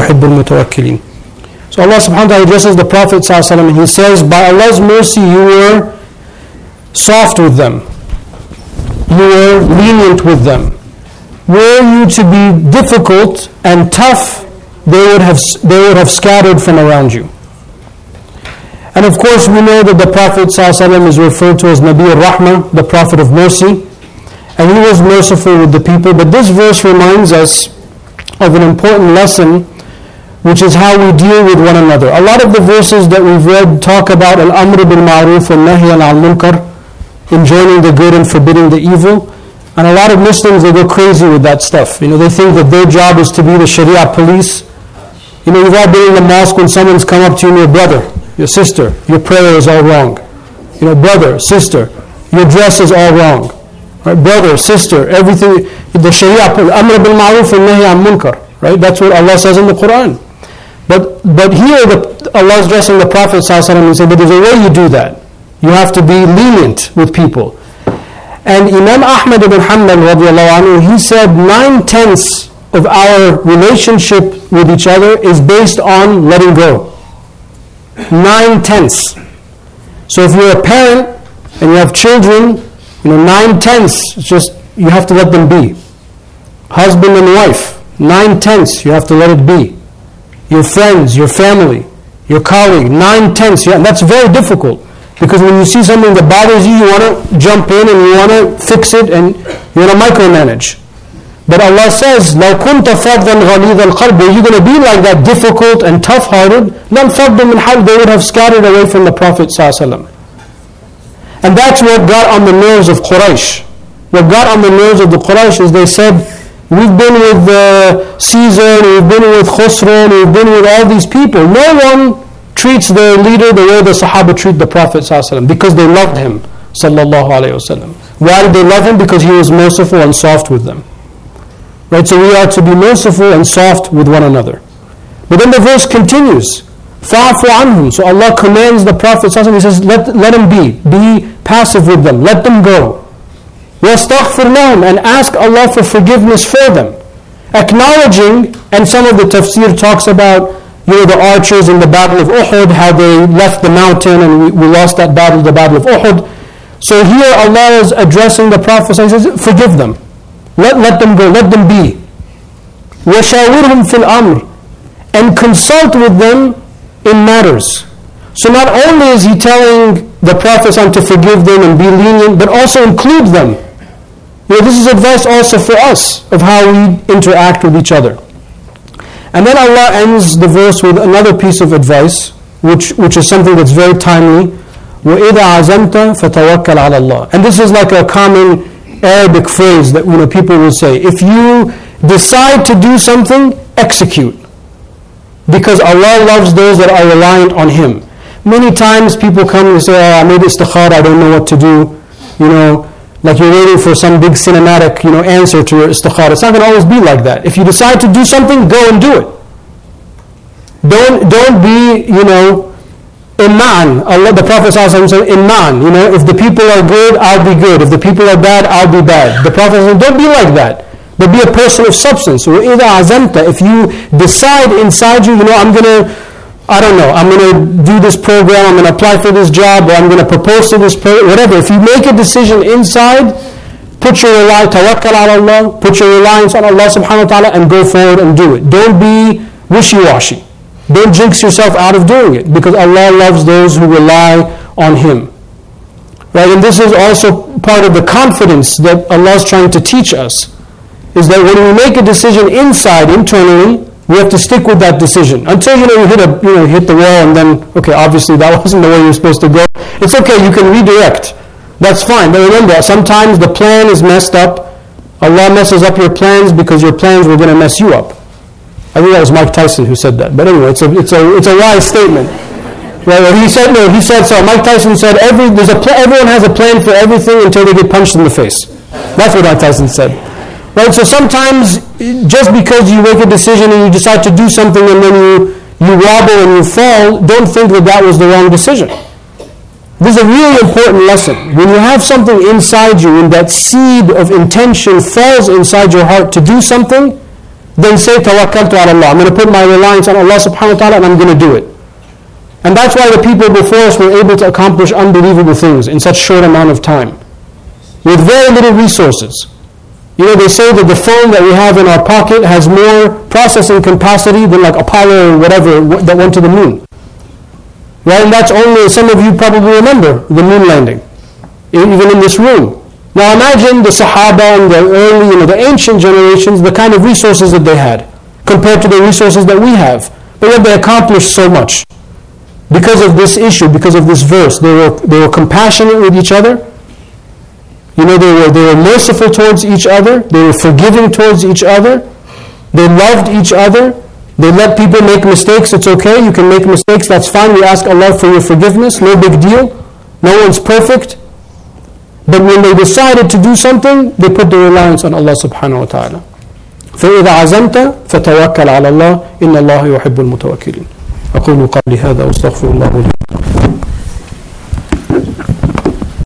يحب المتوكلين So Allah subhanahu wa ta'ala addresses the Prophet sallallahu and he says, by Allah's mercy you were soft with them. You were lenient with them. Were you to be difficult and tough, they would have, they would have scattered from around you. And of course, we know that the Prophet ﷺ is referred to as Nabi al-Rahmah, the Prophet of mercy. And he was merciful with the people. But this verse reminds us of an important lesson, which is how we deal with one another. A lot of the verses that we've read talk about al-amr bil ma'ruf and nahi al-munkar, enjoining the good and forbidding the evil. And a lot of Muslims, they go crazy with that stuff. You know, they think that their job is to be the Sharia police. You know, you've all been in the mosque when someone's come up to you and your brother, your sister, your prayer is all wrong. You know, brother, sister, your dress is all wrong. Right? Brother, sister, everything, the Sharia, Amr bil Ma'ruf and Nahi al Munkar. Right? That's what Allah says in the Quran. But, but here the, Allah is addressing the Prophet and saying, but there's a way you do that. You have to be lenient with people. And Imam Ahmad ibn Hanbal anhu, he said nine tenths of our relationship with each other is based on letting go. Nine tenths. So if you're a parent and you have children, you know, nine tenths, it's just you have to let them be. Husband and wife, nine tenths, you have to let it be Your friends, your family, your colleague, nine tenths, yeah, that's very difficult. Because when you see something that bothers you, you want to jump in and you want to fix it and you want to micromanage. But Allah says, لو كنت فظا غليظ القلب, were you going to be like that difficult and tough-hearted? لم فض من حال, they would have scattered away from the Prophet ﷺ. And that's what got on the nerves of Quraysh. What got on the nerves of the Quraysh is they said, we've been with uh, Caesar, we've been with Khosrow, we've been with all these people. No one treats their leader the way the Sahaba treat the Prophet ﷺ because they loved him. Why did they love him? Because he was merciful and soft with them. Right? So we are to be merciful and soft with one another. But then the verse continues. Fa'fu anhum. So Allah commands the Prophet ﷺ, He says, let, let him be. Be passive with them. Let them go. وَاسْتَغْفِرْ لَهُمْ And ask Allah for forgiveness for them. Acknowledging, and some of the tafsir talks about you know, the archers in the Battle of Uhud, how they left the mountain and we, we lost that battle, the Battle of Uhud. So here Allah is addressing the Prophet and says, forgive them. Let, let them go, let them be. وَشَاوِرْهُمْ فِي الْأَمْرِ And consult with them in matters. So not only is he telling the Prophet to forgive them and be lenient, but also include them. You know, this is advice also for us of how we interact with each other. And then Allah ends the verse with another piece of advice, which, which is something that's very timely. وَإِذَا عَزَمْتَ فَتَوَكَّلْ عَلَى اللَّهِ And this is like a common Arabic phrase that you know, people will say. If you decide to do something, execute. Because Allah loves those that are reliant on Him. Many times people come and say, oh, I made istikhara, I don't know what to do. You know, like you're waiting for some big cinematic, you know, answer to your istikhara. It's not going to always be like that. If you decide to do something, go and do it. Don't don't be, you know, imma'ah. Allah, the Prophet said, imma'ah. You know, if the people are good, I'll be good. If the people are bad, I'll be bad. The Prophet said, don't be like that. But be a person of substance. If you decide inside you, you know, I'm going to I don't know, I'm going to do this program, I'm going to apply for this job, or I'm going to propose to this person, whatever. If you make a decision inside, put your reliance, tawakkal ala Allah, put your reliance on Allah subhanahu wa ta'ala and go forward and do it. Don't be wishy-washy. Don't jinx yourself out of doing it because Allah loves those who rely on Him. Right? And this is also part of the confidence that Allah is trying to teach us. Is that when we make a decision inside, internally, we have to stick with that decision until you know you hit a you know hit the wall and then okay obviously that wasn't the way you're supposed to go. It's okay you can redirect. That's fine. But remember sometimes the plan is messed up. Allah messes up your plans because your plans were going to mess you up. I think that was Mike Tyson who said that. But anyway, it's a it's a it's a wise statement. Right? He said no. He said so. Mike Tyson said every there's a pl- everyone has a plan for everything until they get punched in the face. That's what Mike Tyson said. Right? So sometimes just because you make a decision and you decide to do something and then you, you wobble and you fall, don't think that that was the wrong decision. This is a really important lesson. When you have something inside you and that seed of intention falls inside your heart to do something, then say tawakkaltu ala Allah. I'm going to put my reliance on Allah subhanahu wa ta'ala and I'm going to do it. And that's why the people before us were able to accomplish unbelievable things in such short amount of time. With very little resources. You know, they say that the phone that we have in our pocket has more processing capacity than like Apollo or whatever that went to the moon. Right? And that's only, some of you probably remember the moon landing, even in this room. Now imagine the Sahaba and the early, you know, the ancient generations, the kind of resources that they had compared to the resources that we have. But yet they accomplished so much. Because of this issue, because of this verse, they were, they were compassionate with each other. You know, they were, they were merciful towards each other. They were forgiving towards each other. They loved each other. They let people make mistakes. It's okay. You can make mistakes. That's fine. We ask Allah for your forgiveness. No big deal. No one's perfect. But when they decided to do something, they put their reliance on Allah subhanahu wa ta'ala. فإذا عزمت فتوكل على الله إن الله يحب المتوكلين أقول قولي هذا وأستغفر الله لي